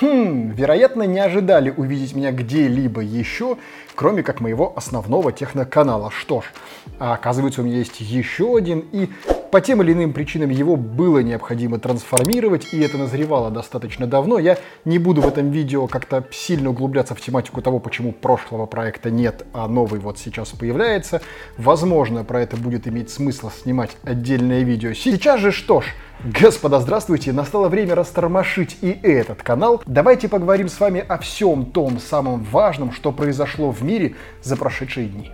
Хм, вероятно, не ожидали увидеть меня где-либо еще, кроме как моего основного техноканала. Что ж, а оказывается, у меня есть еще один, и по тем или иным причинам его было необходимо трансформировать, и это назревало достаточно давно. Я не буду в этом видео как-то сильно углубляться в тематику того, почему прошлого проекта нет, а новый вот сейчас появляется. Возможно, про это будет иметь смысл снимать отдельное видео. Сейчас же что ж, Господа, здравствуйте! Настало время растормошить и этот канал. Давайте поговорим с вами о всем том самом важном, что произошло в мире за прошедшие дни.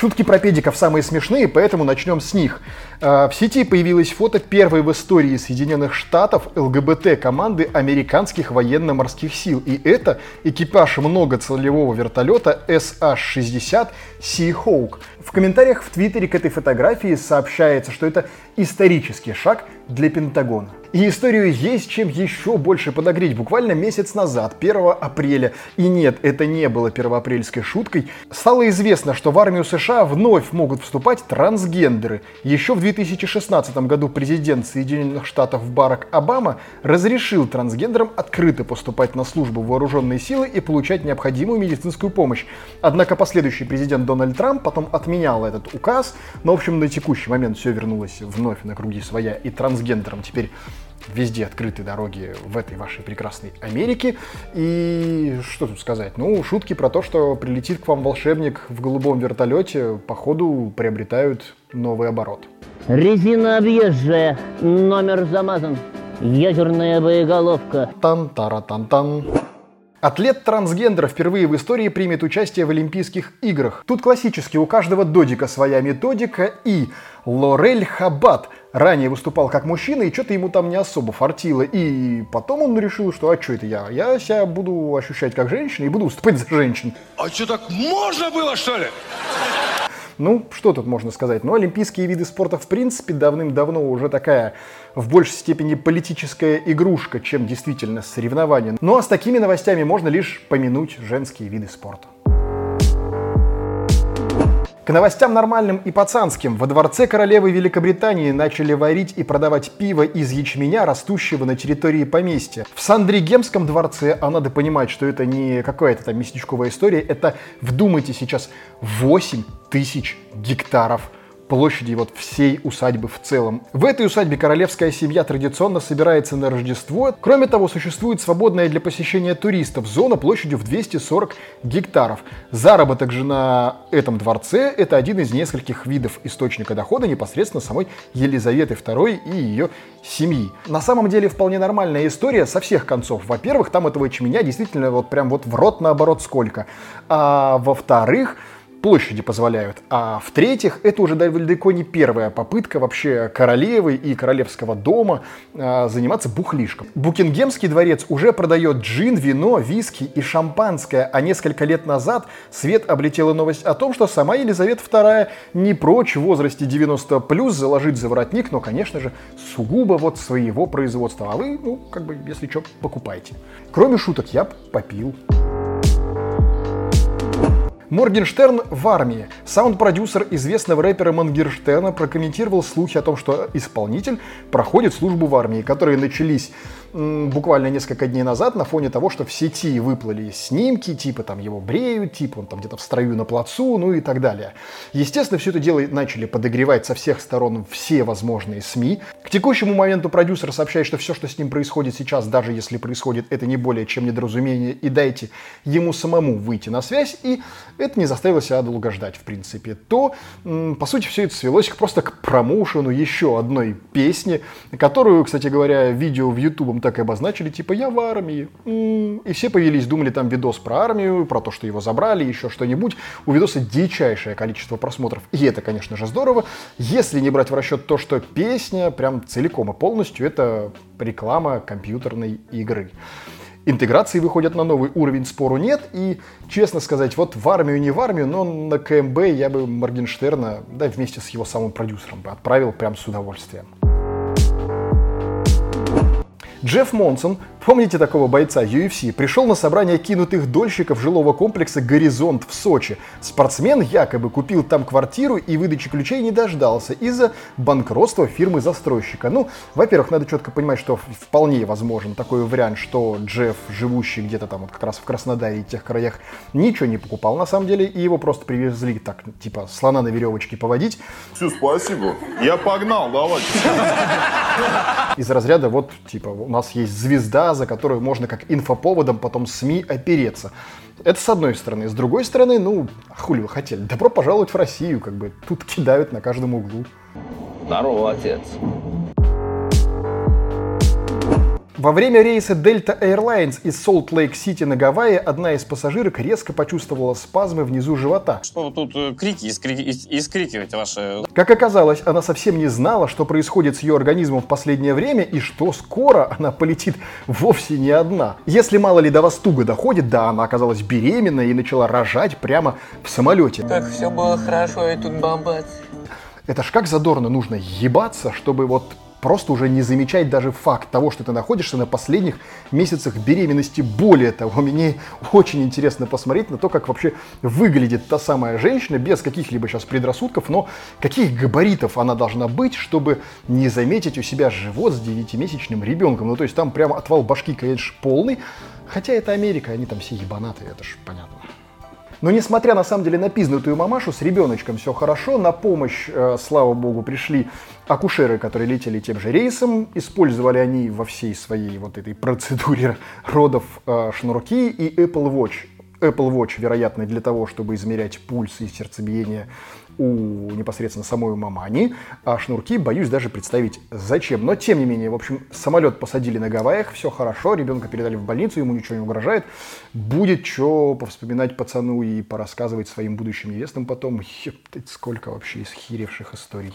Шутки про педиков самые смешные, поэтому начнем с них. А, в сети появилось фото первой в истории Соединенных Штатов ЛГБТ команды американских военно-морских сил. И это экипаж многоцелевого вертолета SH-60 Seahawk. В комментариях в Твиттере к этой фотографии сообщается, что это исторический шаг для Пентагона. И историю есть чем еще больше подогреть. Буквально месяц назад, 1 апреля, и нет, это не было первоапрельской шуткой, стало известно, что в армию США вновь могут вступать трансгендеры. Еще в 2016 году президент Соединенных Штатов Барак Обама разрешил трансгендерам открыто поступать на службу в вооруженные силы и получать необходимую медицинскую помощь. Однако последующий президент Дональд Трамп потом отменял этот указ, но в общем на текущий момент все вернулось вновь на круги своя, и трансгендерам теперь везде открыты дороги в этой вашей прекрасной Америке. И что тут сказать? Ну, шутки про то, что прилетит к вам волшебник в голубом вертолете, походу приобретают новый оборот. Резина объезжая, номер замазан, ядерная боеголовка. Тан-тара-тан-тан. Атлет-трансгендер впервые в истории примет участие в Олимпийских играх. Тут классически у каждого додика своя методика и Лорель Хабат ранее выступал как мужчина, и что-то ему там не особо фартило. И потом он решил, что а что это я? Я себя буду ощущать как женщина и буду выступать за женщин. А что, так можно было, что ли? Ну, что тут можно сказать? Ну, олимпийские виды спорта, в принципе, давным-давно уже такая в большей степени политическая игрушка, чем действительно соревнование. Ну, а с такими новостями можно лишь помянуть женские виды спорта. К новостям нормальным и пацанским. Во дворце королевы Великобритании начали варить и продавать пиво из ячменя, растущего на территории поместья. В Сандригемском дворце, а надо понимать, что это не какая-то там местечковая история, это, вдумайте сейчас, 8 тысяч гектаров площади вот всей усадьбы в целом. В этой усадьбе королевская семья традиционно собирается на Рождество. Кроме того, существует свободная для посещения туристов зона площадью в 240 гектаров. Заработок же на этом дворце – это один из нескольких видов источника дохода непосредственно самой Елизаветы II и ее семьи. На самом деле вполне нормальная история со всех концов. Во-первых, там этого ячменя действительно вот прям вот в рот наоборот сколько. А во-вторых, площади позволяют. А в-третьих, это уже далеко не первая попытка вообще королевы и королевского дома э, заниматься бухлишком. Букингемский дворец уже продает джин, вино, виски и шампанское, а несколько лет назад свет облетела новость о том, что сама Елизавета II не прочь в возрасте 90 плюс заложить за воротник, но, конечно же, сугубо вот своего производства. А вы, ну, как бы, если что, покупайте. Кроме шуток, я попил. Моргенштерн в армии. Саунд-продюсер известного рэпера Мангерштерна прокомментировал слухи о том, что исполнитель проходит службу в армии, которые начались буквально несколько дней назад на фоне того, что в сети выплыли снимки, типа там его бреют, типа он там где-то в строю на плацу, ну и так далее. Естественно, все это дело начали подогревать со всех сторон все возможные СМИ. К текущему моменту продюсер сообщает, что все, что с ним происходит сейчас, даже если происходит, это не более чем недоразумение, и дайте ему самому выйти на связь, и это не заставило себя долго ждать, в принципе. То, по сути, все это свелось просто к промоушену еще одной песни, которую, кстати говоря, видео в YouTube так и обозначили, типа, я в армии. И все повелись, думали там видос про армию, про то, что его забрали, еще что-нибудь. У видоса дичайшее количество просмотров. И это, конечно же, здорово. Если не брать в расчет то, что песня прям целиком и полностью это реклама компьютерной игры. Интеграции выходят на новый уровень, спору нет. И, честно сказать, вот в армию не в армию, но на КМБ я бы Моргенштерна, да, вместе с его самым продюсером бы отправил прям с удовольствием. Джефф Монсон, помните такого бойца UFC, пришел на собрание кинутых дольщиков жилого комплекса «Горизонт» в Сочи. Спортсмен якобы купил там квартиру и выдачи ключей не дождался из-за банкротства фирмы-застройщика. Ну, во-первых, надо четко понимать, что вполне возможен такой вариант, что Джефф, живущий где-то там вот как раз в Краснодаре и тех краях, ничего не покупал на самом деле, и его просто привезли так, типа, слона на веревочке поводить. Все, спасибо. Я погнал, давай. Из разряда вот, типа, нас есть звезда, за которую можно как инфоповодом потом СМИ опереться. Это с одной стороны. С другой стороны, ну, а хули вы хотели? Добро пожаловать в Россию, как бы тут кидают на каждом углу. Здорово, отец. Во время рейса Delta Airlines из Солт-Лейк-Сити на Гавайи одна из пассажирок резко почувствовала спазмы внизу живота. Что вы тут э, крики искри- ис- искрикиваете ваши? Как оказалось, она совсем не знала, что происходит с ее организмом в последнее время и что скоро она полетит вовсе не одна. Если мало ли до вас туго доходит, да, она оказалась беременна и начала рожать прямо в самолете. Как все было хорошо, и тут бомбать. Это ж как задорно нужно ебаться, чтобы вот просто уже не замечать даже факт того, что ты находишься на последних месяцах беременности. Более того, мне очень интересно посмотреть на то, как вообще выглядит та самая женщина, без каких-либо сейчас предрассудков, но каких габаритов она должна быть, чтобы не заметить у себя живот с 9-месячным ребенком. Ну, то есть там прямо отвал башки, конечно, полный. Хотя это Америка, они там все ебанаты, это ж понятно. Но несмотря на самом деле на пизнутую мамашу, с ребеночком все хорошо. На помощь, э, слава богу, пришли акушеры, которые летели тем же рейсом. Использовали они во всей своей вот этой процедуре родов э, шнурки и Apple Watch. Apple Watch, вероятно, для того, чтобы измерять пульс и сердцебиение у непосредственно самой мамани, а шнурки боюсь даже представить зачем. Но тем не менее, в общем, самолет посадили на Гавайях, все хорошо, ребенка передали в больницу, ему ничего не угрожает. Будет что повспоминать пацану и порассказывать своим будущим невестам потом. Ептать, сколько вообще исхиревших историй.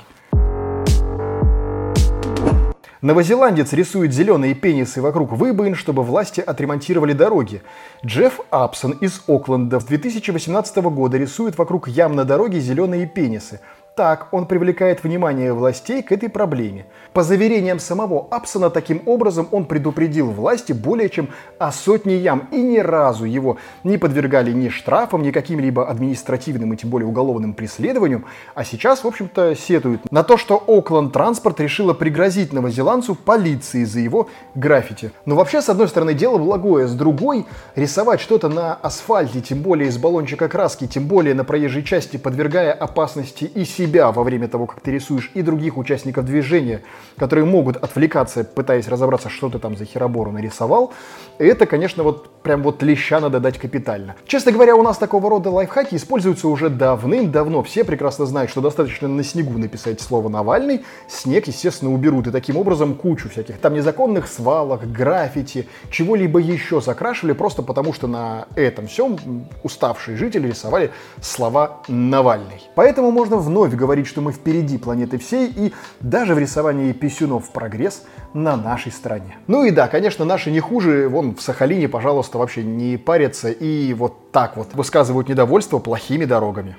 Новозеландец рисует зеленые пенисы вокруг выбоин, чтобы власти отремонтировали дороги. Джефф Апсон из Окленда в 2018 года рисует вокруг ям на дороге зеленые пенисы. Так он привлекает внимание властей к этой проблеме. По заверениям самого Апсона, таким образом он предупредил власти более чем о сотне ям, и ни разу его не подвергали ни штрафам, ни каким-либо административным и тем более уголовным преследованиям, а сейчас, в общем-то, сетуют на то, что Окленд Транспорт решила пригрозить новозеландцу полиции за его граффити. Но вообще, с одной стороны, дело благое, с другой, рисовать что-то на асфальте, тем более из баллончика краски, тем более на проезжей части, подвергая опасности и себе, себя во время того, как ты рисуешь, и других участников движения, которые могут отвлекаться, пытаясь разобраться, что ты там за херобору нарисовал, это, конечно, вот прям вот леща надо дать капитально. Честно говоря, у нас такого рода лайфхаки используются уже давным-давно. Все прекрасно знают, что достаточно на снегу написать слово «Навальный», снег, естественно, уберут, и таким образом кучу всяких там незаконных свалок, граффити, чего-либо еще закрашивали, просто потому что на этом всем уставшие жители рисовали слова «Навальный». Поэтому можно вновь говорить, что мы впереди планеты всей, и даже в рисовании писюнов прогресс на нашей стороне. Ну и да, конечно, наши не хуже, вон в Сахалине, пожалуйста, вообще не парятся и вот так вот высказывают недовольство плохими дорогами.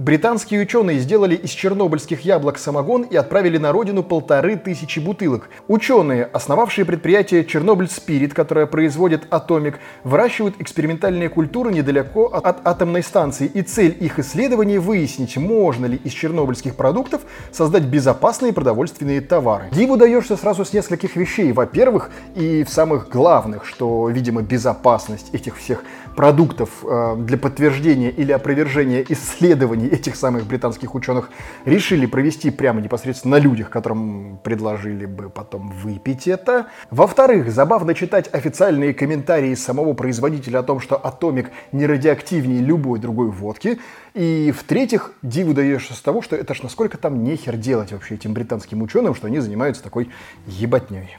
Британские ученые сделали из чернобыльских яблок самогон и отправили на родину полторы тысячи бутылок. Ученые, основавшие предприятие Чернобыль Спирит, которое производит Атомик, выращивают экспериментальные культуры недалеко от, атомной станции. И цель их исследований выяснить, можно ли из чернобыльских продуктов создать безопасные продовольственные товары. Диву даешься сразу с нескольких вещей. Во-первых, и в самых главных, что, видимо, безопасность этих всех продуктов э, для подтверждения или опровержения исследований этих самых британских ученых решили провести прямо непосредственно на людях, которым предложили бы потом выпить это. Во-вторых, забавно читать официальные комментарии самого производителя о том, что атомик не радиоактивнее любой другой водки. И в-третьих, диву даешься с того, что это ж насколько там нехер делать вообще этим британским ученым, что они занимаются такой ебатней.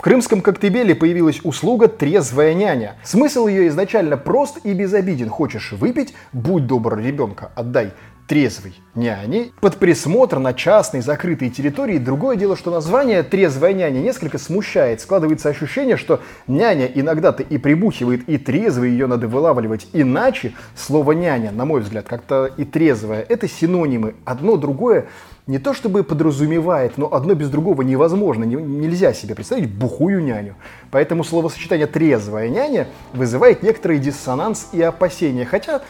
В крымском Коктебеле появилась услуга «Трезвая няня». Смысл ее изначально прост и безобиден. Хочешь выпить? Будь добр, ребенка, отдай трезвой няни под присмотр на частной закрытой территории. Другое дело, что название «трезвая няня» несколько смущает. Складывается ощущение, что няня иногда-то и прибухивает, и трезвой ее надо вылавливать. Иначе слово «няня», на мой взгляд, как-то и трезвая – это синонимы. Одно другое не то чтобы подразумевает, но одно без другого невозможно. Не- нельзя себе представить бухую няню. Поэтому словосочетание «трезвая няня» вызывает некоторый диссонанс и опасения. Хотя,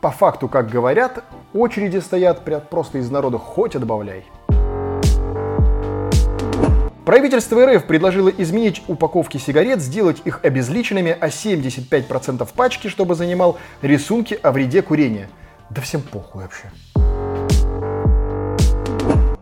по факту, как говорят, очереди стоят просто из народа хоть отбавляй. Правительство РФ предложило изменить упаковки сигарет, сделать их обезличенными, а 75% пачки, чтобы занимал рисунки о вреде курения. Да всем похуй вообще.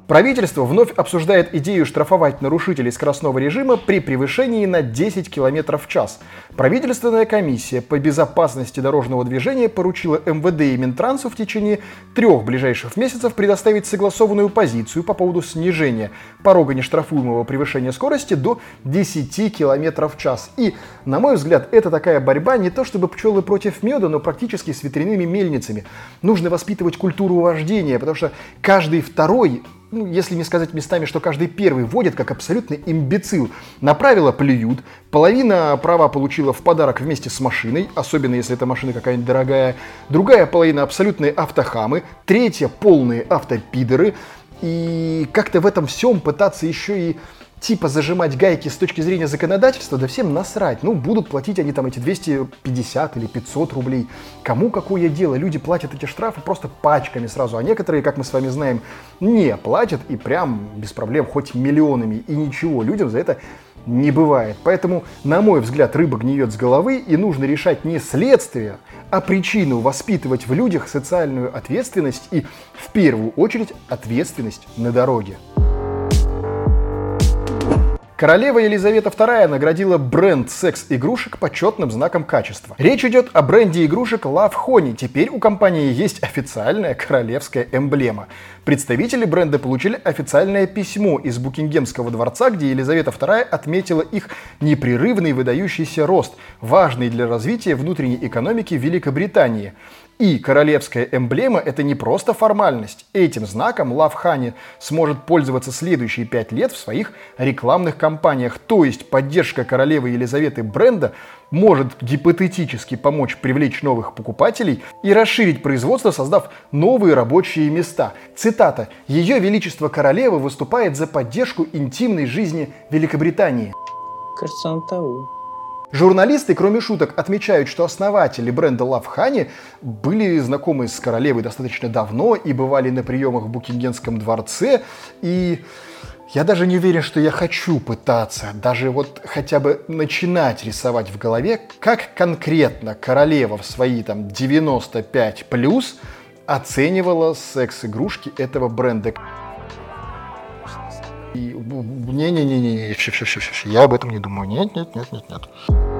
Правительство вновь обсуждает идею штрафовать нарушителей скоростного режима при превышении на 10 км в час. Правительственная комиссия по безопасности дорожного движения поручила МВД и Минтрансу в течение трех ближайших месяцев предоставить согласованную позицию по поводу снижения порога нештрафуемого превышения скорости до 10 км в час. И, на мой взгляд, это такая борьба не то чтобы пчелы против меда, но практически с ветряными мельницами. Нужно воспитывать культуру вождения, потому что каждый второй ну, если не сказать местами, что каждый первый водит как абсолютный имбецил. На правила плюют, половина права получила в подарок вместе с машиной, особенно если эта машина какая-нибудь дорогая, другая половина абсолютные автохамы, третья полные автопидоры, и как-то в этом всем пытаться еще и типа зажимать гайки с точки зрения законодательства, да всем насрать. Ну, будут платить они там эти 250 или 500 рублей. Кому какое дело? Люди платят эти штрафы просто пачками сразу, а некоторые, как мы с вами знаем, не платят и прям без проблем хоть миллионами. И ничего, людям за это не бывает. Поэтому, на мой взгляд, рыба гниет с головы, и нужно решать не следствие, а причину воспитывать в людях социальную ответственность и, в первую очередь, ответственность на дороге. Королева Елизавета II наградила бренд секс-игрушек почетным знаком качества. Речь идет о бренде игрушек Love Honey. Теперь у компании есть официальная королевская эмблема. Представители бренда получили официальное письмо из Букингемского дворца, где Елизавета II отметила их непрерывный выдающийся рост, важный для развития внутренней экономики Великобритании. И королевская эмблема – это не просто формальность. Этим знаком Honey сможет пользоваться следующие пять лет в своих рекламных кампаниях. То есть поддержка королевы Елизаветы бренда может гипотетически помочь привлечь новых покупателей и расширить производство, создав новые рабочие места. Цитата. «Ее Величество Королева выступает за поддержку интимной жизни Великобритании». Кажется, он того. Журналисты, кроме шуток, отмечают, что основатели бренда Honey были знакомы с королевой достаточно давно и бывали на приемах в Букингемском дворце. И я даже не уверен, что я хочу пытаться, даже вот хотя бы начинать рисовать в голове, как конкретно королева в свои там 95 плюс оценивала секс-игрушки этого бренда. И не-не-не-не, я об этом не думаю. Нет, нет, нет, нет, нет.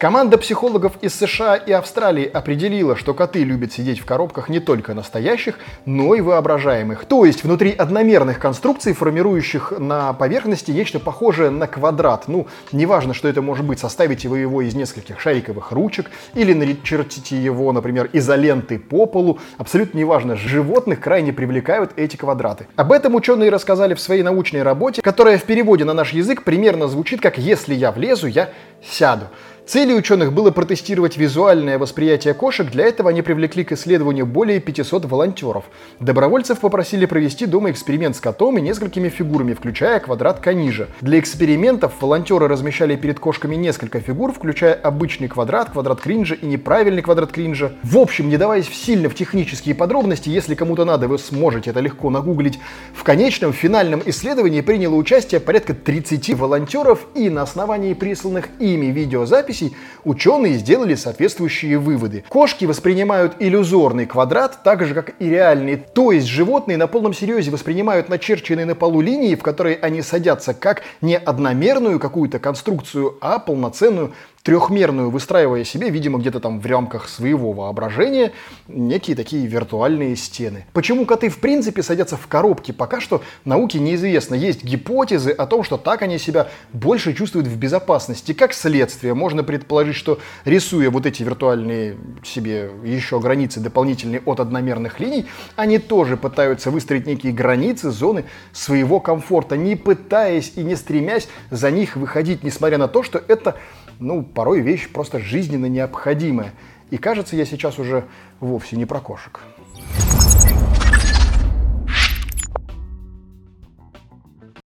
Команда психологов из США и Австралии определила, что коты любят сидеть в коробках не только настоящих, но и воображаемых. То есть внутри одномерных конструкций, формирующих на поверхности нечто похожее на квадрат. Ну, неважно, что это может быть, составите вы его из нескольких шариковых ручек или начертите его, например, изолентой по полу. Абсолютно неважно, животных крайне привлекают эти квадраты. Об этом ученые рассказали в своей научной работе, которая в переводе на наш язык примерно звучит как «если я влезу, я сяду». Целью ученых было протестировать визуальное восприятие кошек, для этого они привлекли к исследованию более 500 волонтеров. Добровольцев попросили провести дома эксперимент с котом и несколькими фигурами, включая квадрат Канижа. Для экспериментов волонтеры размещали перед кошками несколько фигур, включая обычный квадрат, квадрат кринжа и неправильный квадрат кринжа. В общем, не даваясь сильно в технические подробности, если кому-то надо, вы сможете это легко нагуглить, в конечном финальном исследовании приняло участие порядка 30 волонтеров, и на основании присланных ими видеозаписей ученые сделали соответствующие выводы. Кошки воспринимают иллюзорный квадрат так же, как и реальный. То есть животные на полном серьезе воспринимают начерченные на полу линии, в которые они садятся, как не одномерную какую-то конструкцию, а полноценную трехмерную, выстраивая себе, видимо, где-то там в рамках своего воображения, некие такие виртуальные стены. Почему коты в принципе садятся в коробки, пока что науке неизвестно. Есть гипотезы о том, что так они себя больше чувствуют в безопасности. Как следствие, можно предположить, что рисуя вот эти виртуальные себе еще границы дополнительные от одномерных линий, они тоже пытаются выстроить некие границы, зоны своего комфорта, не пытаясь и не стремясь за них выходить, несмотря на то, что это, ну, порой вещь просто жизненно необходимая. И кажется, я сейчас уже вовсе не про кошек.